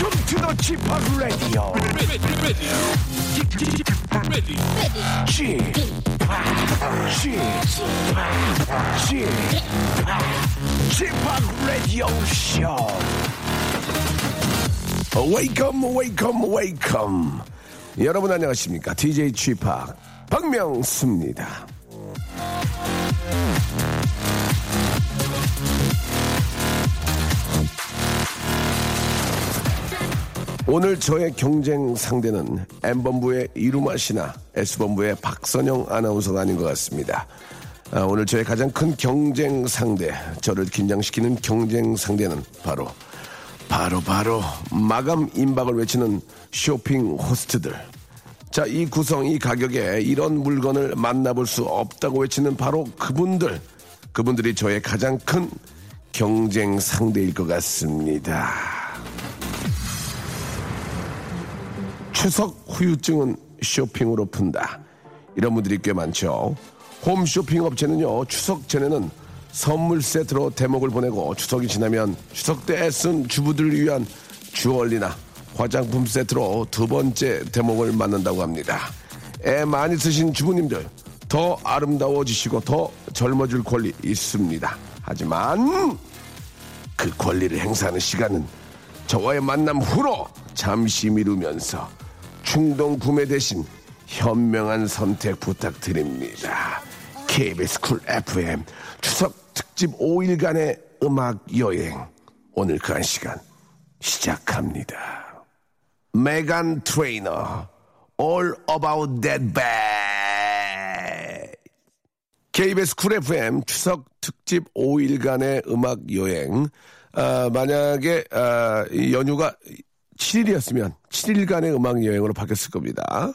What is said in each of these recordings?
Welcome to the Chip Radio. Chip, Chip, Chip, Radio Show. Welcome, welcome, welcome. 여러분 안녕하십니까? DJ Chip 박명수입니다. 오늘 저의 경쟁 상대는 M본부의 이루마시나 S본부의 박선영 아나운서가 아닌 것 같습니다. 아, 오늘 저의 가장 큰 경쟁 상대, 저를 긴장시키는 경쟁 상대는 바로, 바로, 바로 마감 임박을 외치는 쇼핑 호스트들. 자, 이 구성, 이 가격에 이런 물건을 만나볼 수 없다고 외치는 바로 그분들. 그분들이 저의 가장 큰 경쟁 상대일 것 같습니다. 추석 후유증은 쇼핑으로 푼다. 이런 분들이 꽤 많죠. 홈쇼핑 업체는요, 추석 전에는 선물 세트로 대목을 보내고 추석이 지나면 추석 때 애쓴 주부들을 위한 주얼리나 화장품 세트로 두 번째 대목을 맞는다고 합니다. 애 많이 쓰신 주부님들 더 아름다워지시고 더 젊어질 권리 있습니다. 하지만 그 권리를 행사하는 시간은 저와의 만남 후로 잠시 미루면서 충동 구매 대신 현명한 선택 부탁드립니다. KBS 쿨 FM 추석 특집 5일간의 음악 여행 오늘 그 한 시간 시작합니다. 메간 트레이너 All About That Bass KBS 쿨 FM 추석 특집 5일간의 음악 여행 아, 만약에 아, 이 연휴가 7일이었으면 7일간의 음악 여행으로 바뀌었을 겁니다.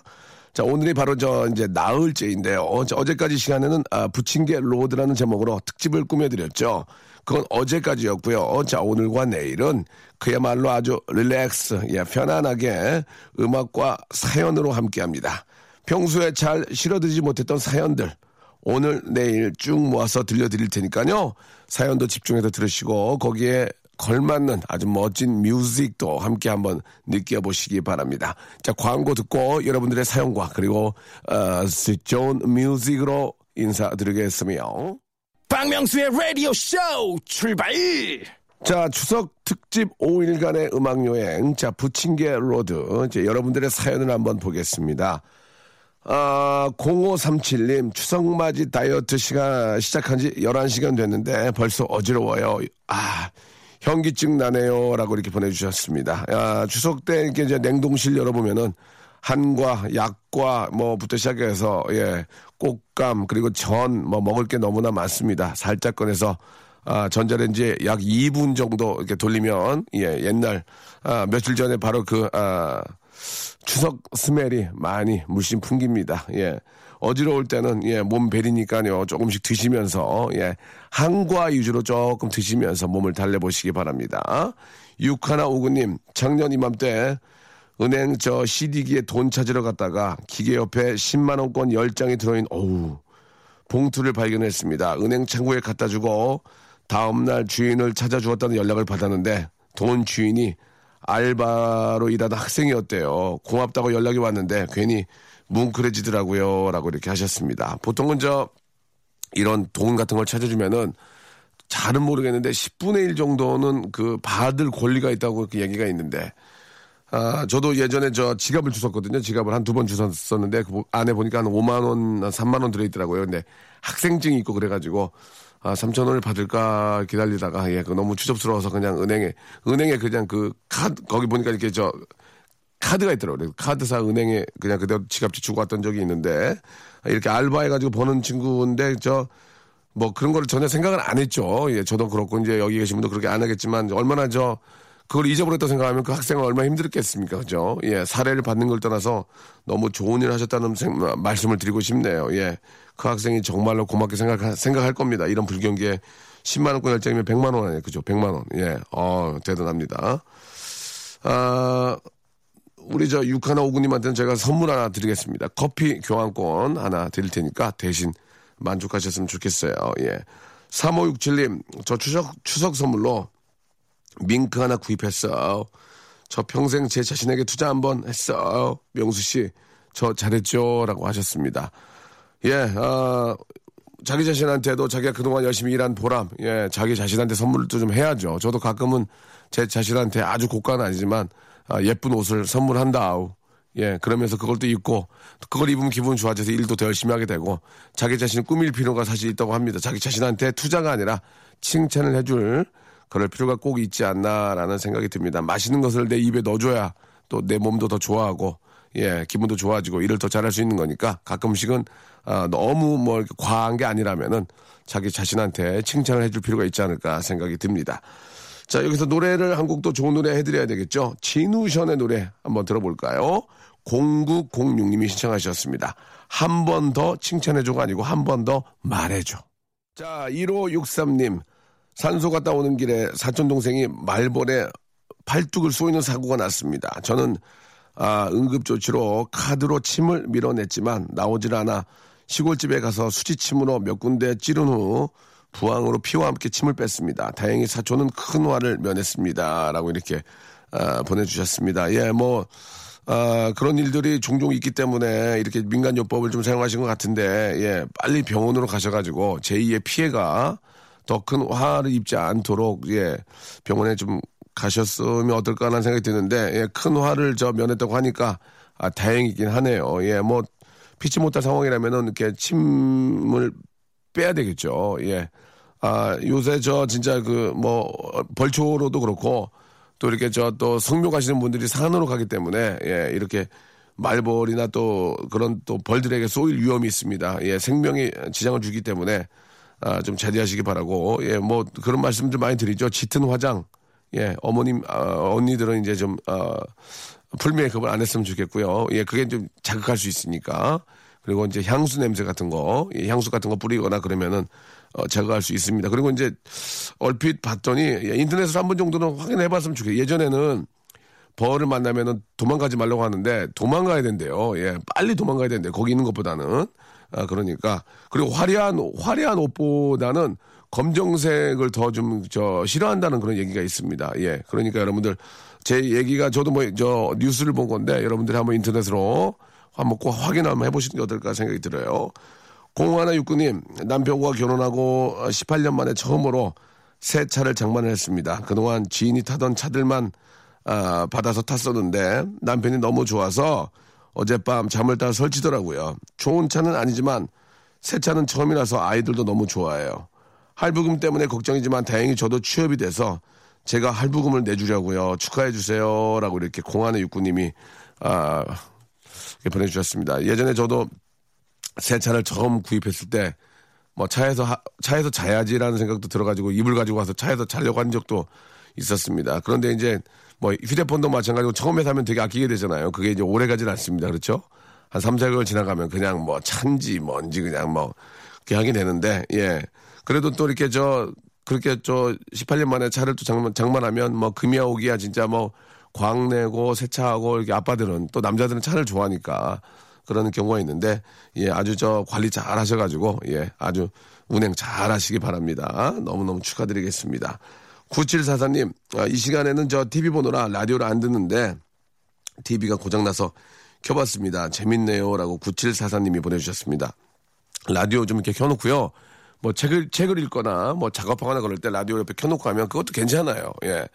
자, 오늘이 바로 저 이제 나흘째인데요. 어제, 어제까지 시간에는 아, 부침개 road라는 제목으로 특집을 꾸며드렸죠. 그건 어제까지였고요. 자, 오늘과 내일은 그야말로 아주 릴렉스, 예, 편안하게 음악과 사연으로 함께 합니다. 평소에 잘 실어드리지 못했던 사연들, 오늘, 내일 쭉 모아서 들려드릴 테니까요. 사연도 집중해서 들으시고, 거기에 걸맞는 아주 멋진 뮤직도 함께 한번 느껴보시기 바랍니다. 자, 광고 듣고 여러분들의 사연과 그리고, 어, 좋은 뮤직으로 인사드리겠습니다. 박명수의 라디오 쇼 출발! 자, 추석 특집 5일간의 음악 여행. 자, 부침개 road. 이제 여러분들의 사연을 한번 보겠습니다. 아, 0537님, 추석맞이 다이어트 시간, 시작한 지 11시간 됐는데 벌써 어지러워요. 아, 현기증 나네요. 라고 이렇게 보내주셨습니다. 야, 추석 때 이렇게 이제 냉동실 열어보면은 한과, 약과, 뭐부터 시작해서, 예, 꽃감, 그리고 전, 뭐 먹을 게 너무나 많습니다. 살짝 꺼내서, 아, 전자레인지에 약 2분 정도 이렇게 돌리면, 예, 옛날, 아, 며칠 전에 바로 그, 아, 추석 스멜이 많이 물씬 풍깁니다. 예. 어지러울 때는 예, 몸 베리니까요. 조금씩 드시면서 예, 한과 위주로 조금 드시면서 몸을 달래보시기 바랍니다. 육하나 오구님 작년 이맘때 은행 저 CD기에 돈 찾으러 갔다가 기계 옆에 10만 원권 10장이 들어있는 어우 봉투를 발견했습니다. 은행 창고에 갖다 주고 다음날 주인을 찾아주었다는 연락을 받았는데 돈 주인이 알바로 일하던 학생이었대요. 고맙다고 연락이 왔는데 괜히 뭉클해지더라고요. 라고 이렇게 하셨습니다. 보통은 저 이런 돈 같은 걸 찾아주면은 잘은 모르겠는데 10분의 1 정도는 그 받을 권리가 있다고 그 얘기가 있는데 아, 저도 예전에 저 지갑을 주웠거든요. 지갑을 한 두 번 주웠었는데 그 안에 보니까 한 5만 원, 한 3만 원 들어있더라고요. 근데 학생증이 있고 그래가지고 아, 3천 원을 받을까 기다리다가 예, 그 너무 추접스러워서 그냥 은행에 은행에 그냥 그 카드 거기 보니까 이렇게 저 카드가 있더라고요. 카드사 은행에 그냥 그대로 지갑지 주고 왔던 적이 있는데 이렇게 알바해가지고 버는 친구인데 저 뭐 그런 거를 전혀 생각을 안 했죠. 예, 저도 그렇고 이제 여기 계신 분도 그렇게 안 하겠지만 얼마나 저 그걸 잊어버렸다 생각하면 그 학생은 얼마나 힘들겠습니까, 그죠? 예, 사례를 받는 걸 떠나서 너무 좋은 일을 하셨다는 생- 말씀을 드리고 싶네요. 예, 그 학생이 정말로 고맙게 생각 생각할 겁니다. 이런 불경기에 10만 원권 열장이면 100만 원 아니에요, 그죠? 100만 원. 예, 어 대단합니다. 아, 우리 저 육하나 오구님한테는 제가 선물 하나 드리겠습니다. 커피 교환권 하나 드릴 테니까 대신 만족하셨으면 좋겠어요. 예. 3567님, 저 추석, 추석 선물로 밍크 하나 구입했어. 저 평생 제 자신에게 투자 한번 했어. 명수 씨, 저 잘했죠? 라고 하셨습니다. 예, 아, 자기 자신한테도 자기가 그동안 열심히 일한 보람, 예, 자기 자신한테 선물도 좀 해야죠. 저도 가끔은 제 자신한테 아주 고가는 아니지만, 아, 예쁜 옷을 선물한다. 예, 그러면서 그걸 또 입고, 그걸 입으면 기분 좋아져서 일도 더 열심히 하게 되고, 자기 자신을 꾸밀 필요가 사실 있다고 합니다. 자기 자신한테 투자가 아니라 칭찬을 해줄 그럴 필요가 꼭 있지 않나라는 생각이 듭니다. 맛있는 것을 내 입에 넣어줘야 또 내 몸도 더 좋아하고, 예, 기분도 좋아지고 일을 더 잘할 수 있는 거니까 가끔씩은 아, 너무 뭐 과한 게 아니라면은 자기 자신한테 칭찬을 해줄 필요가 있지 않을까 생각이 듭니다. 자, 여기서 노래를 한 곡 또 좋은 노래 해드려야 되겠죠? 진우션의 노래 한번 들어볼까요? 0906님이 신청하셨습니다. 한 번 더 칭찬해줘가 아니고 한 번 더 말해줘. 자, 1563님. 산소 갔다 오는 길에 사촌동생이 말벌에 팔뚝을 쏘이는 사고가 났습니다. 저는 아, 응급조치로 카드로 침을 밀어냈지만 나오질 않아 시골집에 가서 수지침으로 몇 군데 찌른 후 부항으로 피와 함께 침을 뺐습니다. 다행히 사촌은 큰 화를 면했습니다. 라고 이렇게 아, 보내주셨습니다. 예, 뭐 아, 그런 일들이 종종 있기 때문에 이렇게 민간요법을 좀 사용하신 것 같은데 예, 빨리 병원으로 가셔가지고 제2의 피해가 더 큰 화를 입지 않도록 예, 병원에 좀 가셨으면 어떨까 하는 생각이 드는데 예, 큰 화를 저 면했다고 하니까 아, 다행이긴 하네요. 예, 뭐 피치 못할 상황이라면은 이렇게 침을 빼야 되겠죠. 예. 아, 요새 저 진짜 그 뭐 벌초로도 그렇고 또 이렇게 저 또 성묘 가시는 분들이 산으로 가기 때문에 예, 이렇게 말벌이나 또 그런 또 벌들에게 쏘일 위험이 있습니다. 예, 생명에 지장을 주기 때문에 아, 좀 자제하시기 바라고 예, 뭐 그런 말씀 좀 많이 드리죠. 짙은 화장 예, 어머님, 아, 언니들은 이제 좀, 어, 풀 메이크업을 안 했으면 좋겠고요. 예, 그게 좀 자극할 수 있으니까. 그리고 이제 향수 냄새 같은 거, 예, 향수 같은 거 뿌리거나 그러면은, 어, 제거할 수 있습니다. 그리고 이제, 얼핏 봤더니, 예, 인터넷으로 한번 정도는 확인해 봤으면 좋겠어요. 예전에는, 벌을 만나면은 도망가지 말라고 하는데, 도망가야 된대요. 예, 빨리 도망가야 된대요. 거기 있는 것보다는. 아, 그러니까. 그리고 화려한, 화려한 옷보다는 검정색을 더 좀 저 싫어한다는 그런 얘기가 있습니다. 예. 그러니까 여러분들 제 얘기가 저도 뭐 저 뉴스를 본 건데 여러분들이 한번 인터넷으로 한번 꼭 확인 한번 해보시는 게 어떨까 생각이 들어요. 0169님 남편과 결혼하고 18년 만에 처음으로 새 차를 장만을 했습니다. 그동안 지인이 타던 차들만 아, 받아서 탔었는데 남편이 너무 좋아서 어젯밤 잠을 다 설치더라고요. 좋은 차는 아니지만 새 차는 처음이라서 아이들도 너무 좋아해요. 할부금 때문에 걱정이지만 다행히 저도 취업이 돼서 제가 할부금을 내주려고요. 축하해 주세요. 라고 이렇게 공안의 육구님이 아, 보내주셨습니다. 예전에 저도 새 차를 처음 구입했을 때 뭐 차에서 하- 차에서 자야지라는 생각도 들어가지고 이불 가지고 와서 차에서 자려고 한 적도 있었습니다. 그런데 이제 뭐 휴대폰도 마찬가지고 처음에 사면 되게 아끼게 되잖아요. 그게 이제 오래 가지는 않습니다. 그렇죠? 한 3, 4개월 지나가면 그냥 뭐 찬지 뭔지 그냥 뭐 그렇게 하게 되는데 예. 그래도 또 이렇게 저 그렇게 저 18년 만에 차를 또 장만, 장만하면 뭐 금이야 오기야 진짜 뭐 광내고 세차하고 이렇게 아빠들은 또 남자들은 차를 좋아하니까 그런 경우가 있는데 예 아주 저 관리 잘 하셔가지고 예 아주 운행 잘 하시기 바랍니다. 너무너무 축하드리겠습니다. 9744님 아, 이 시간에는 저 TV 보느라 라디오를 안 듣는데 TV가 고장나서 켜봤습니다. 재밌네요 라고 9744님이 보내주셨습니다. 라디오 좀 이렇게 켜놓고요. 뭐 책을 책을 읽거나 뭐 작업하거나 그럴 때 라디오 옆에 켜놓고 하면 그것도 괜찮아요. 예.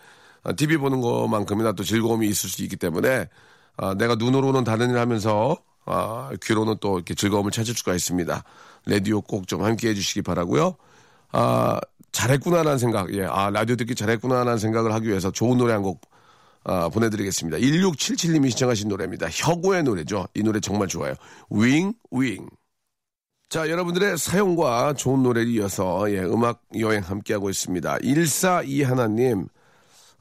아, TV 보는 것만큼이나 또 즐거움이 있을 수 있기 때문에 아, 내가 눈으로는 다른 일 하면서 아, 귀로는 또 이렇게 즐거움을 찾을 수가 있습니다. 라디오 꼭 좀 함께 해주시기 바라고요. 아, 잘했구나라는 생각, 예, 아, 라디오 듣기 잘했구나라는 생각을 하기 위해서 좋은 노래 한 곡 아, 보내드리겠습니다. 1677님이 시청하신 노래입니다. 혁오의 노래죠. 이 노래 정말 좋아요. 윙, 윙. 자, 여러분들의 사용과 좋은 노래를 이어서 예, 음악 여행 함께하고 있습니다. 142 하나님,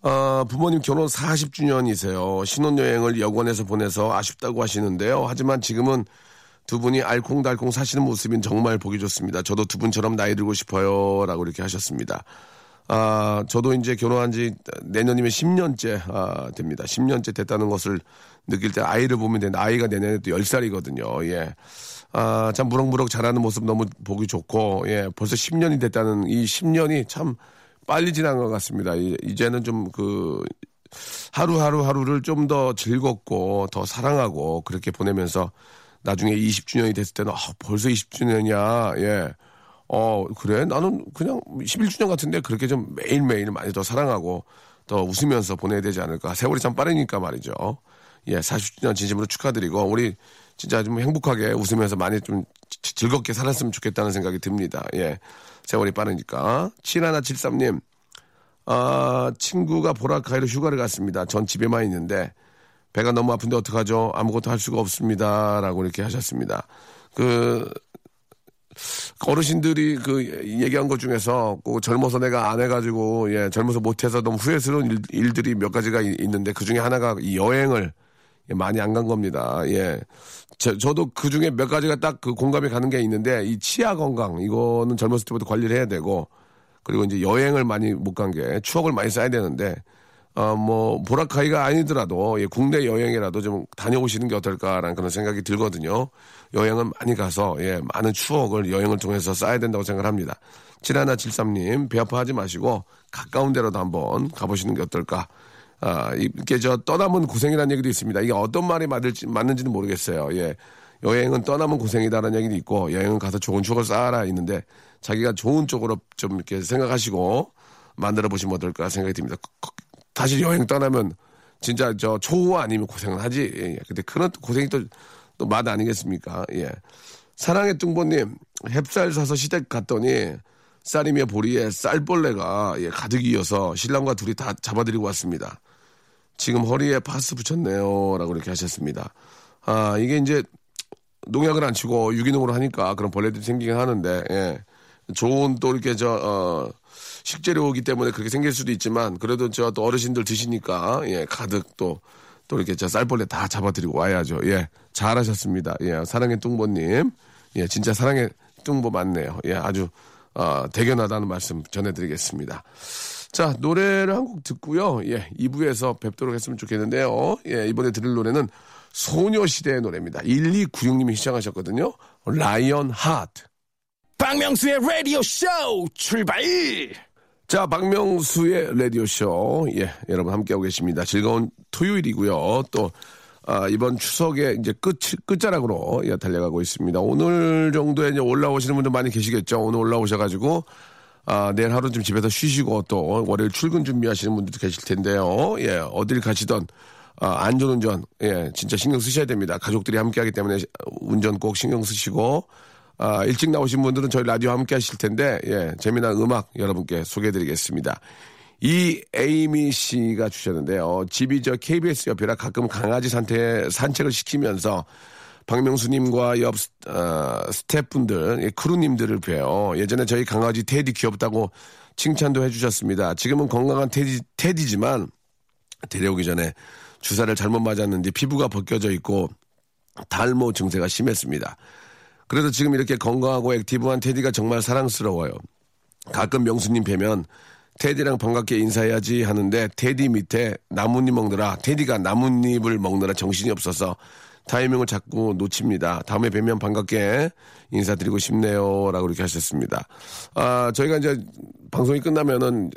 어, 부모님 결혼 40주년이세요. 신혼여행을 여권에서 보내서 아쉽다고 하시는데요. 하지만 지금은 두 분이 알콩달콩 사시는 모습인 정말 보기 좋습니다. 저도 두 분처럼 나이 들고 싶어요. 라고 이렇게 하셨습니다. 아, 저도 이제 결혼한 지 내년이면 10년째 아, 됩니다. 10년째 됐다는 것을 느낄 때 아이를 보면 되는데 아이가 내년에 또 10살이거든요. 예. 아, 참 무럭무럭 자라는 모습 너무 보기 좋고, 예. 벌써 10년이 됐다는 이 10년이 참 빨리 지난 것 같습니다. 이- 이제는 좀 그, 하루하루 하루를 좀 더 즐겁고 더 사랑하고 그렇게 보내면서 나중에 20주년이 됐을 때는 아, 벌써 20주년이야. 예. 어, 그래? 나는 그냥 11주년 같은데 그렇게 좀 매일매일 많이 더 사랑하고 더 웃으면서 보내야 되지 않을까. 세월이 참 빠르니까 말이죠. 예, 40주년 진심으로 축하드리고 우리 진짜 좀 행복하게 웃으면서 많이 좀 지- 즐겁게 살았으면 좋겠다는 생각이 듭니다. 예. 세월이 빠르니까. 7173님, 아, 친구가 보라카이로 휴가를 갔습니다. 전 집에만 있는데 배가 너무 아픈데 어떡하죠? 아무것도 할 수가 없습니다. 라고 이렇게 하셨습니다. 그, 어르신들이 그 얘기한 것 중에서 꼭 젊어서 내가 안 해가지고 예 젊어서 못해서 너무 후회스러운 일, 들이몇 가지가 이- 있는데 그 중에 하나가 이 여행을 예, 많이 안 간 겁니다. 예. 저, 저도 그 중에 몇 가지가 딱 그 공감이 가는 게 있는데 이 치아 건강 이거는 젊었을 때부터 관리를 해야 되고 그리고 이제 여행을 많이 못 간 게 추억을 많이 쌓아야 되는데 어, 뭐, 보라카이가 아니더라도, 예, 국내 여행이라도 좀 다녀오시는 게 어떨까라는 그런 생각이 들거든요. 여행은 많이 가서, 예, 많은 추억을 여행을 통해서 쌓아야 된다고 생각을 합니다. 7173님, 배 아파하지 마시고, 가까운 데라도 한번 가보시는 게 어떨까. 아, 이게 저, 떠나면 고생이라는 얘기도 있습니다. 이게 어떤 말이 맞을지, 맞는지는 모르겠어요. 예. 여행은 떠나면 고생이다라는 얘기도 있고, 여행은 가서 좋은 추억을 쌓아라 있는데, 자기가 좋은 쪽으로 좀 이렇게 생각하시고, 만들어 보시면 어떨까 생각이 듭니다. 다시 여행 떠나면 진짜 저 초호 아니면 고생을 하지. 예, 예. 근데 그런 또 고생이 또, 또 맛 아니겠습니까? 예. 사랑의 뚱보님, 햅쌀 사서 시댁 갔더니 쌀이며 보리에 쌀벌레가 예, 가득 이어서 신랑과 둘이 다 잡아드리고 왔습니다. 지금 허리에 파스 붙였네요. 라고 이렇게 하셨습니다. 아, 이게 이제 농약을 안 치고 유기농으로 하니까 그런 벌레들이 생기긴 하는데, 예. 좋은 또 이렇게 저, 어, 식재료이기 때문에 그렇게 생길 수도 있지만 그래도 저 또 어르신들 드시니까 예 가득 또 또 이렇게 저 쌀벌레 다 잡아드리고 와야죠 예 잘하셨습니다 예 사랑의 뚱보님 예 진짜 사랑의 뚱보 맞네요 예 아주 어, 대견하다는 말씀 전해드리겠습니다 자 노래를 한 곡 듣고요 예 2부에서 뵙도록 했으면 좋겠는데요 예 이번에 들을 노래는 소녀시대의 노래입니다 1296님이 시청하셨거든요 라이언 하트 박명수의 라디오 쇼 출발! 자, 박명수의 라디오 쇼. 예, 여러분 함께하고 계십니다. 즐거운 토요일이고요. 또, 아, 이번 추석의 이제 끝, 끝자락으로 예, 달려가고 있습니다. 오늘 정도에 이제 올라오시는 분들 많이 계시겠죠. 오늘 올라오셔가지고, 아, 내일 하루 좀 집에서 쉬시고 또 월요일 출근 준비하시는 분들도 계실 텐데요. 예, 어딜 가시던, 아, 안전운전, 예, 진짜 신경 쓰셔야 됩니다. 가족들이 함께 하기 때문에 운전 꼭 신경 쓰시고, 아, 일찍 나오신 분들은 저희 라디오 함께 하실 텐데, 예, 재미난 음악 여러분께 소개해 드리겠습니다. 이 에이미 씨가 주셨는데요. 집이 저 KBS 옆이라 가끔 강아지 산태, 산책을 시키면서 박명수님과 옆 스- 어, 스태프분들, 예, 크루님들을 뵈요. 예전에 저희 강아지 테디 귀엽다고 칭찬도 해주셨습니다. 지금은 건강한 테디, 테디지만 데려오기 전에 주사를 잘못 맞았는지 피부가 벗겨져 있고 탈모 증세가 심했습니다. 그래도 지금 이렇게 건강하고 active한 테디가 정말 사랑스러워요. 가끔 명수님 뵈면 테디랑 반갑게 인사해야지 하는데 테디 밑에 나뭇잎 먹느라 테디가 나뭇잎을 먹느라 정신이 없어서 타이밍을 자꾸 놓칩니다. 다음에 뵈면 반갑게 인사드리고 싶네요. 라고 이렇게 하셨습니다. 아, 저희가 이제 방송이 끝나면은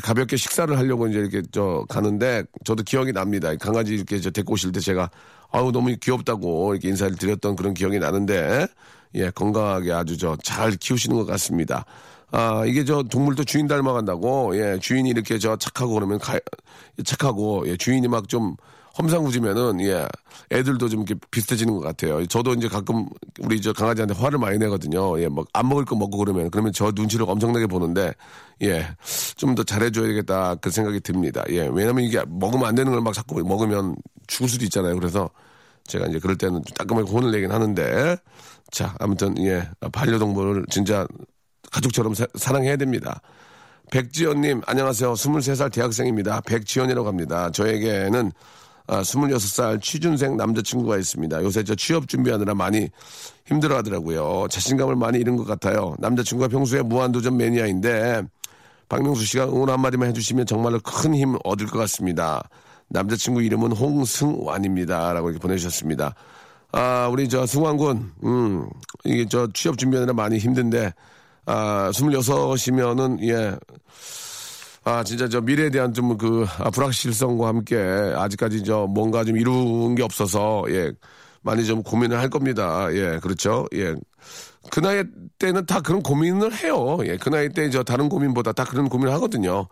가볍게 식사를 하려고 이제 이렇게 저 가는데 저도 기억이 납니다. 강아지 이렇게 저 데리고 오실 때 제가 아우 너무 귀엽다고 이렇게 인사를 드렸던 그런 기억이 나는데 예, 건강하게 아주 저 잘 키우시는 것 같습니다. 아, 이게 저 동물도 주인 닮아간다고, 예, 주인이 이렇게 저 착하고 그러면 가, 착하고, 예, 주인이 막 좀 험상궂으면은, 예, 애들도 좀 이렇게 비슷해지는 것 같아요. 저도 이제 가끔 우리 저 강아지한테 화를 많이 내거든요. 예, 막 안 먹을 거 먹고 그러면, 그러면 저 눈치를 엄청나게 보는데, 예, 좀 더 잘해줘야겠다 그 생각이 듭니다. 예, 왜냐면 이게 먹으면 안 되는 걸 막 자꾸 먹으면 죽을 수도 있잖아요. 그래서 제가 이제 그럴 때는 좀 따끔하게 혼을 내긴 하는데, 자, 아무튼, 예, 반려동물을 진짜 가족처럼 사, 사랑해야 됩니다. 백지연님, 안녕하세요. 23살 대학생입니다. 백지연이라고 합니다. 저에게는 아, 26살 취준생 남자친구가 있습니다. 요새 저 취업 준비하느라 많이 힘들어 하더라고요. 자신감을 많이 잃은 것 같아요. 남자친구가 평소에 무한도전 매니아인데, 박명수 씨가 응원 한마디만 해주시면 정말로 큰 힘 얻을 것 같습니다. 남자친구 이름은 홍승완입니다. 라고 이렇게 보내주셨습니다. 아, 우리 저 승환군, 음, 이게 저 취업 준비하느라 많이 힘든데, 아, 26이면은, 예, 아, 진짜 저 미래에 대한 좀 그 불확실성과 함께 아직까지 저 뭔가 좀 이룬 게 없어서, 예, 많이 좀 고민을 할 겁니다. 예, 그렇죠. 예. 그 나이 때는 다 그런 고민을 해요. 예, 그 나이 때 저 다른 고민보다 다 그런 고민을 하거든요.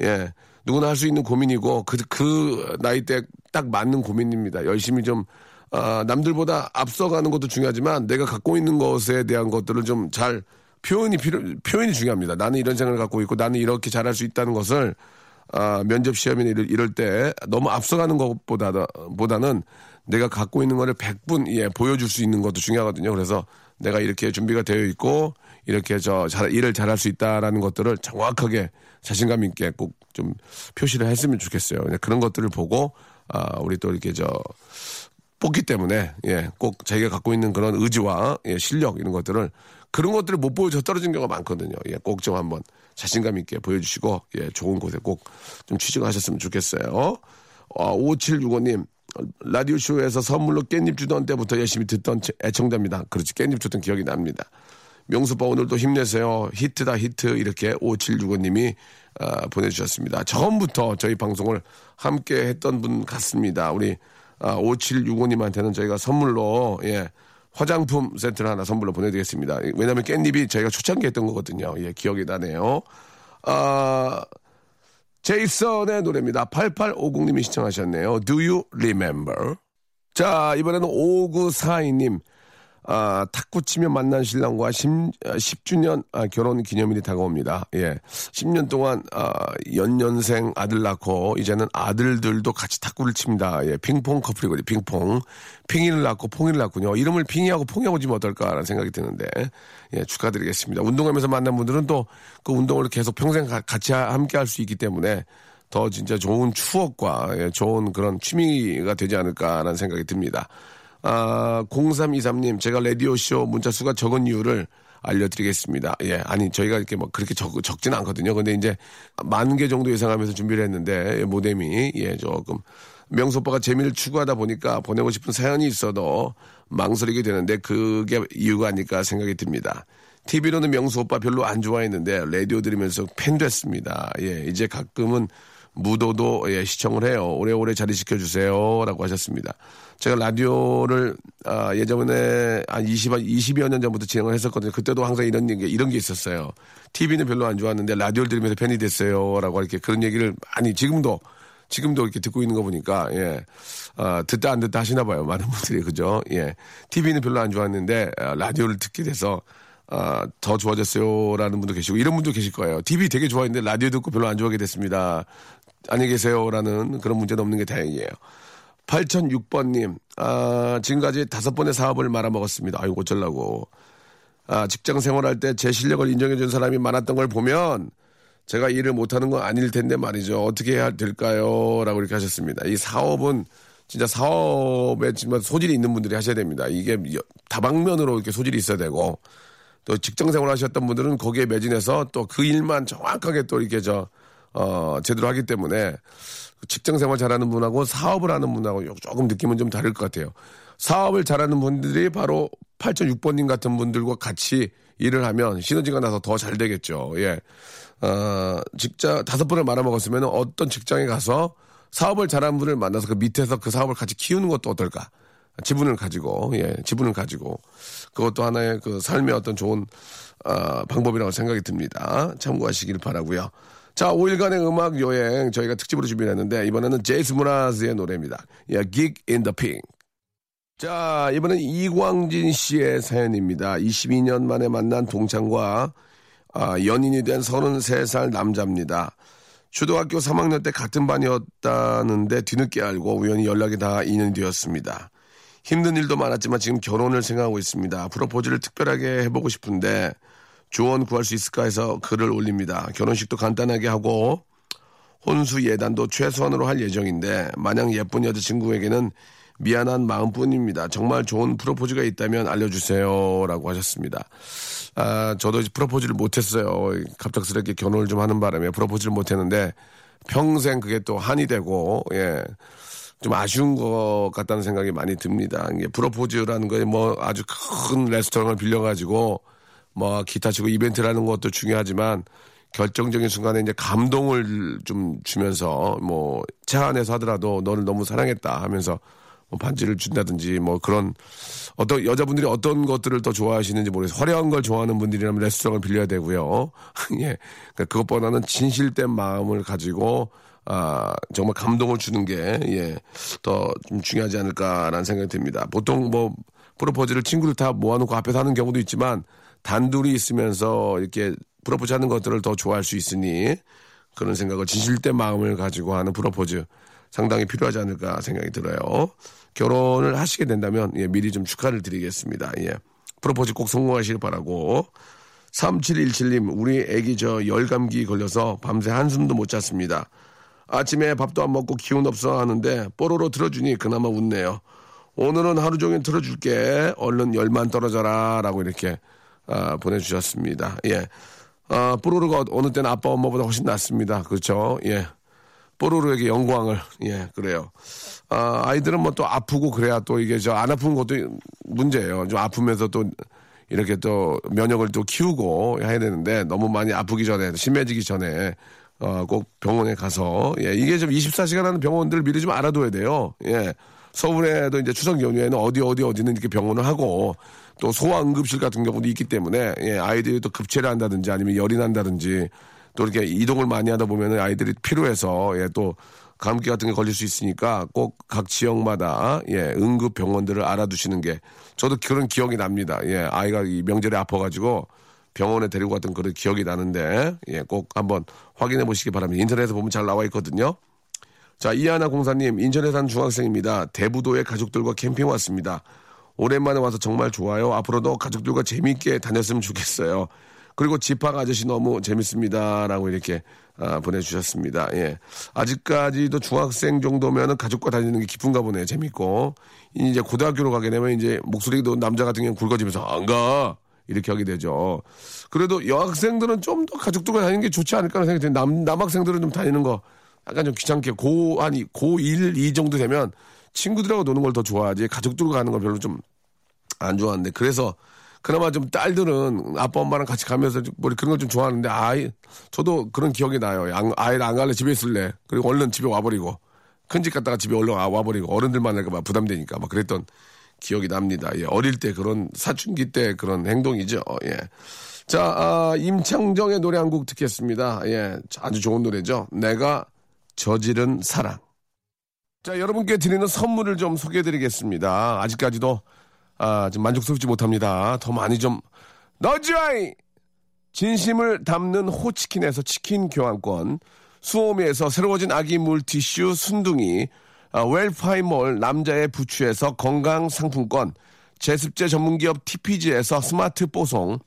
예. 누구나 할 수 있는 고민이고, 그, 그 나이 때 딱 맞는 고민입니다. 열심히 좀, 아, 남들보다 앞서가는 것도 중요하지만 내가 갖고 있는 것에 대한 것들을 좀 잘 표현이 필요, 표현이 중요합니다. 나는 이런 생각을 갖고 있고 나는 이렇게 잘할 수 있다는 것을 아, 면접 시험이나 이럴, 이럴 때 너무 앞서가는 것보다, 보다는 내가 갖고 있는 거를 100분, 예, 보여줄 수 있는 것도 중요하거든요. 그래서 내가 이렇게 준비가 되어 있고 이렇게 저 잘, 일을 잘할 수 있다라는 것들을 정확하게 자신감 있게 꼭 좀 표시를 했으면 좋겠어요. 그런 것들을 보고 아, 우리 또 이렇게 저 뽑기 때문에 예, 꼭 자기가 갖고 있는 그런 의지와 예, 실력 이런 것들을 그런 것들을 못 보여줘 떨어진 경우가 많거든요. 예, 꼭 좀 한번 자신감 있게 보여주시고 예, 좋은 곳에 꼭 좀 취직하셨으면 좋겠어요. 어, 5765님 라디오 쇼에서 선물로 깻잎 주던 때부터 열심히 듣던 애청자입니다. 그렇지 깻잎 주던 기억이 납니다. 명수빠 오늘도 힘내세요. 히트다 히트 이렇게 5765님이 아, 보내주셨습니다. 처음부터 저희 방송을 함께 했던 분 같습니다. 우리 아, 5765님한테는 저희가 선물로 예, 화장품 세트를 하나 선물로 보내드리겠습니다. 왜냐하면 깻잎이 저희가 초창기 했던 거거든요. 예, 기억이 나네요. 아, 제이슨의 노래입니다. 8850님이 시청하셨네요. Do you remember? 자, 이번에는 5942님. 아, 탁구 치며 만난 신랑과 10, 10 주년 아, 결혼 기념일이 다가옵니다. 예. 10년 동안, 아, 연년생 아들 낳고, 이제는 아들들도 같이 탁구를 칩니다. 예. 핑퐁 커플이거든요. 핑퐁. 핑이를 낳고 퐁이를 낳군요. 이름을 핑이하고 퐁이하고 지면 어떨까라는 생각이 드는데, 예, 축하드리겠습니다. 운동하면서 만난 분들은 또 그 운동을 계속 평생 가, 같이 함께 할 수 있기 때문에 더 진짜 좋은 추억과 예, 좋은 그런 취미가 되지 않을까라는 생각이 듭니다. 아, 0323님, 제가 라디오쇼 문자 수가 적은 이유를 알려드리겠습니다. 예, 아니, 저희가 이렇게 뭐 그렇게 적, 적진 않거든요. 근데 이제 만 개 정도 예상하면서 준비를 했는데, 모뎀이, 예, 조금. 명수 오빠가 재미를 추구하다 보니까 보내고 싶은 사연이 있어도 망설이게 되는데 그게 이유가 아닐까 생각이 듭니다. TV로는 명수 오빠 별로 안 좋아했는데 라디오 들으면서 팬 됐습니다. 예, 이제 가끔은 무도도 예, 시청을 해요. 오래오래 자리 지켜주세요. 라고 하셨습니다. 제가 라디오를 아, 예전에 한 20, 20여 년 전부터 진행을 했었거든요. 그때도 항상 이런 게, 이런 게 있었어요. TV는 별로 안 좋았는데 라디오를 들으면서 팬이 됐어요. 라고 이렇게 그런 얘기를 많이 지금도 지금도 이렇게 듣고 있는 거 보니까, 예. 아, 듣다 안 듣다 하시나 봐요. 많은 분들이, 그죠? 예. TV는 별로 안 좋았는데, 아, 라디오를 듣게 돼서, 아, 더 좋아졌어요. 라는 분도 계시고, 이런 분도 계실 거예요. TV 되게 좋아했는데, 라디오 듣고 별로 안 좋아하게 됐습니다. 안녕히 계세요. 라는 그런 문제는 없는 게 다행이에요. 8006번님, 아, 지금까지 다섯 번의 사업을 말아먹었습니다. 아이고, 어쩌려고. 아, 직장 생활할 때 제 실력을 인정해준 사람이 많았던 걸 보면, 제가 일을 못하는 건 아닐 텐데 말이죠. 어떻게 해야 될까요? 라고 이렇게 하셨습니다. 이 사업은 진짜 사업에 정말 소질이 있는 분들이 하셔야 됩니다. 이게 다방면으로 이렇게 소질이 있어야 되고 또 직장 생활 하셨던 분들은 거기에 매진해서 또 그 일만 정확하게 또 이렇게 저, 어, 제대로 하기 때문에 직장 생활 잘하는 분하고 사업을 하는 분하고 조금 느낌은 좀 다를 것 같아요. 사업을 잘하는 분들이 바로 8006번님 같은 분들과 같이 일을 하면 시너지가 나서 더 잘 되겠죠. 예. 어, 직장, 다섯 번을 말아먹었으면 어떤 직장에 가서 사업을 잘하는 분을 만나서 그 밑에서 그 사업을 같이 키우는 것도 어떨까? 지분을 가지고, 예, 지분을 가지고. 그것도 하나의 그 삶의 어떤 좋은, 어, 방법이라고 생각이 듭니다. 참고하시길 바라고요 자, 5일간의 음악 여행 저희가 특집으로 준비했는데 이번에는 제이스 무라즈의 노래입니다. 예, Gig in the Pink. 자, 이번엔 이광진 씨의 사연입니다. 22년 만에 만난 동창과 아, 연인이 된 33살 남자입니다. 초등학교 3학년 때 같은 반이었다는데 뒤늦게 알고 우연히 연락이 다 인연이 되었습니다. 힘든 일도 많았지만 지금 결혼을 생각하고 있습니다. 프로포즈를 특별하게 해보고 싶은데 조언 구할 수 있을까 해서 글을 올립니다. 결혼식도 간단하게 하고 혼수 예단도 최소한으로 할 예정인데 마냥 예쁜 여자친구에게는 미안한 마음뿐입니다. 정말 좋은 프로포즈가 있다면 알려주세요라고 하셨습니다. 아 저도 프로포즈를 못했어요. 갑작스럽게 결혼을 좀 하는 바람에 프로포즈를 못했는데 평생 그게 또 한이 되고 예. 좀 아쉬운 것 같다는 생각이 많이 듭니다. 이게 프로포즈라는 거에 뭐 아주 큰 레스토랑을 빌려가지고 뭐 기타 치고 이벤트라는 것도 중요하지만 결정적인 순간에 이제 감동을 좀 주면서 뭐 차 안에서 하더라도 너를 너무 사랑했다 하면서 뭐 반지를 준다든지 뭐 그런 어떤 여자분들이 어떤 것들을 더 좋아하시는지 모르겠어요. 화려한 걸 좋아하는 분들이라면 레스토랑을 빌려야 되고요. 예. 그러니까 그것보다는 진실된 마음을 가지고 아, 정말 감동을 주는 게, 예, 더 좀 중요하지 않을까라는 생각이 듭니다. 보통 뭐, 프로포즈를 친구들 다 모아놓고 앞에서 하는 경우도 있지만, 단둘이 있으면서 이렇게 프로포즈 하는 것들을 더 좋아할 수 있으니, 그런 생각을 진실된 마음을 가지고 하는 프로포즈 상당히 필요하지 않을까 생각이 들어요. 결혼을 하시게 된다면, 예, 미리 좀 축하를 드리겠습니다. 예. 프로포즈 꼭 성공하시길 바라고. 3717님, 우리 애기 저 열감기 걸려서 밤새 한숨도 못 잤습니다. 아침에 밥도 안 먹고 기운 없어 하는데 뽀로로 틀어주니 그나마 웃네요. 오늘은 하루 종일 틀어줄게. 얼른 열만 떨어져라. 라고 이렇게 아, 보내주셨습니다. 예. 아, 뽀로로가 어느 때는 아빠 엄마보다 훨씬 낫습니다. 그렇죠. 예. 뽀로로에게 영광을. 예, 그래요. 아, 아이들은 뭐 또 아프고 그래야 또 이게 저 안 아픈 것도 문제예요. 좀 아프면서 또 이렇게 또 면역을 또 키우고 해야 되는데 너무 많이 아프기 전에 심해지기 전에 어, 꼭 병원에 가서, 예, 이게 좀 24시간 하는 병원들 미리 좀 알아둬야 돼요. 예. 서울에도 이제 추석 연휴에는 어디 어디 어디는 이렇게 병원을 하고 또 소아응급실 같은 경우도 있기 때문에 예, 아이들이 또 급체를 한다든지 아니면 열이 난다든지 또 이렇게 이동을 많이 하다 보면 아이들이 피로해서 예, 또 감기 같은 게 걸릴 수 있으니까 꼭 각 지역마다 예, 응급 병원들을 알아두시는 게 저도 그런 기억이 납니다. 예, 아이가 이 명절에 아파가지고 병원에 데리고 갔던 그런 기억이 나는데 예, 꼭 한번 확인해 보시기 바랍니다. 인터넷에 보면 잘 나와 있거든요. 자, 이하나 공사님, 인천에 사는 중학생입니다. 대부도에 가족들과 캠핑 왔습니다. 오랜만에 와서 정말 좋아요. 앞으로도 가족들과 재밌게 다녔으면 좋겠어요. 그리고 집합 아저씨 너무 재밌습니다. 라고 이렇게 아, 보내주셨습니다. 예. 아직까지도 중학생 정도면은 가족과 다니는 게 기쁜가 보네요. 재밌고. 이제 고등학교로 가게 되면 이제 목소리도 남자 같은 경우는 굵어지면서 안 가! 이렇게 하게 되죠. 그래도 여학생들은 좀 더 가족들과 다니는 게 좋지 않을까 하는 생각이 드는데 남, 남학생들은 좀 다니는 거 약간 좀 귀찮게 고, 한, 고1, 2 정도 되면 친구들하고 노는 걸 더 좋아하지 가족들과 가는 걸 별로 좀 안 좋아하는데 그래서 그나마 좀 딸들은 아빠 엄마랑 같이 가면서 뭐 그런 걸 좀 좋아하는데 아이 저도 그런 기억이 나요. 안, 아이를 안 갈래 집에 있을래. 그리고 얼른 집에 와버리고 큰 집 갔다가 집에 얼른 와버리고 어른들 만날까 봐 부담되니까 막 그랬던 기억이 납니다. 예, 어릴 때 그런 사춘기 때 그런 행동이죠. 예. 자, 아, 임창정의 노래 한 곡 듣겠습니다. 예, 아주 좋은 노래죠. 내가 저지른 사랑. 자, 여러분께 드리는 선물을 좀 소개해 드리겠습니다. 아직까지도 아, 좀 만족스럽지 못합니다. 더 많이 좀 넣어줘이! 진심을 담는 호치킨에서 치킨 교환권, 수오미에서 새로워진 아기 물티슈 순둥이, 아, 웰파이몰 남자의 부추에서 건강 상품권, 제습제 전문기업 TPG에서 스마트 뽀송,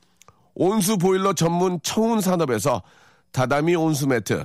온수 보일러 전문 청운 산업에서 다다미 온수 매트,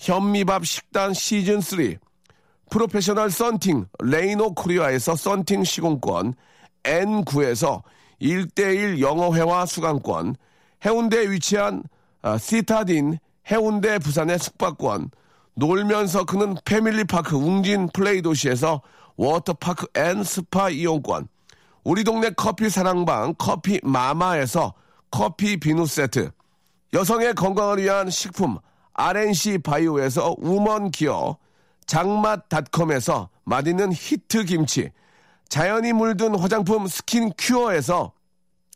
현미밥 식단 시즌 3, 프로페셔널 썬팅 레이노 코리아에서 썬팅 시공권, N9에서 1대1 영어회화 수강권, 해운대에 위치한 아, 시타딘 해운대 부산의 숙박권, 놀면서 크는 패밀리파크 웅진 플레이 도시에서 워터파크 and 스파 이용권, 우리 동네 커피 사랑방 커피 마마에서 커피 비누 세트, 여성의 건강을 위한 식품 RNC 바이오에서 우먼 기어, 장맛닷컴에서 맛있는 히트 김치, 자연이 물든 화장품 스킨 큐어에서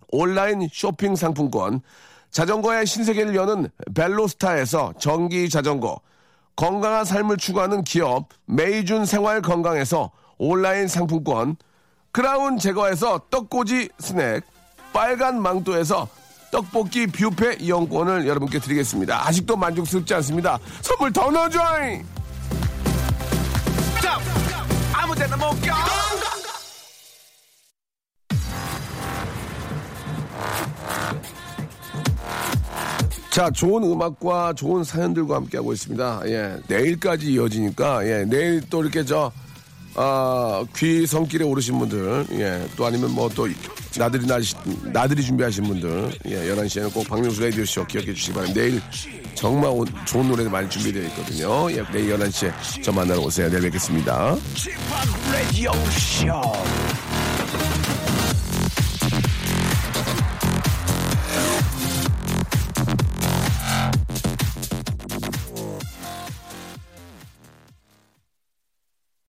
온라인 쇼핑 상품권, 자전거의 신세계를 여는 벨로스타에서 전기 자전거, 건강한 삶을 추구하는 기업 메이준 생활 건강에서 온라인 상품권, 크라운 제거에서 떡꼬지 스낵, 빨간 망토에서 떡볶이 뷔페 이용권을 여러분께 드리겠습니다. 아직도 만족스럽지 않습니다. 선물 더 넣어줘잉! 아무데나 못 껴! 자, 좋은 음악과 좋은 사연들과 함께하고 있습니다. 예, 내일까지 이어지니까, 예, 내일 또 이렇게 저, 아, 귀 성길에 오르신 분들, 예, 또 아니면 뭐 또 나들이 나시, 나들이 준비하신 분들, 예, 11시에는 꼭 박명수 라디오쇼 기억해 주시기 바랍니다. 내일 정말 오- 좋은 노래들 많이 준비되어 있거든요. 예, 내일 11시에 저 만나러 오세요. 내일 뵙겠습니다.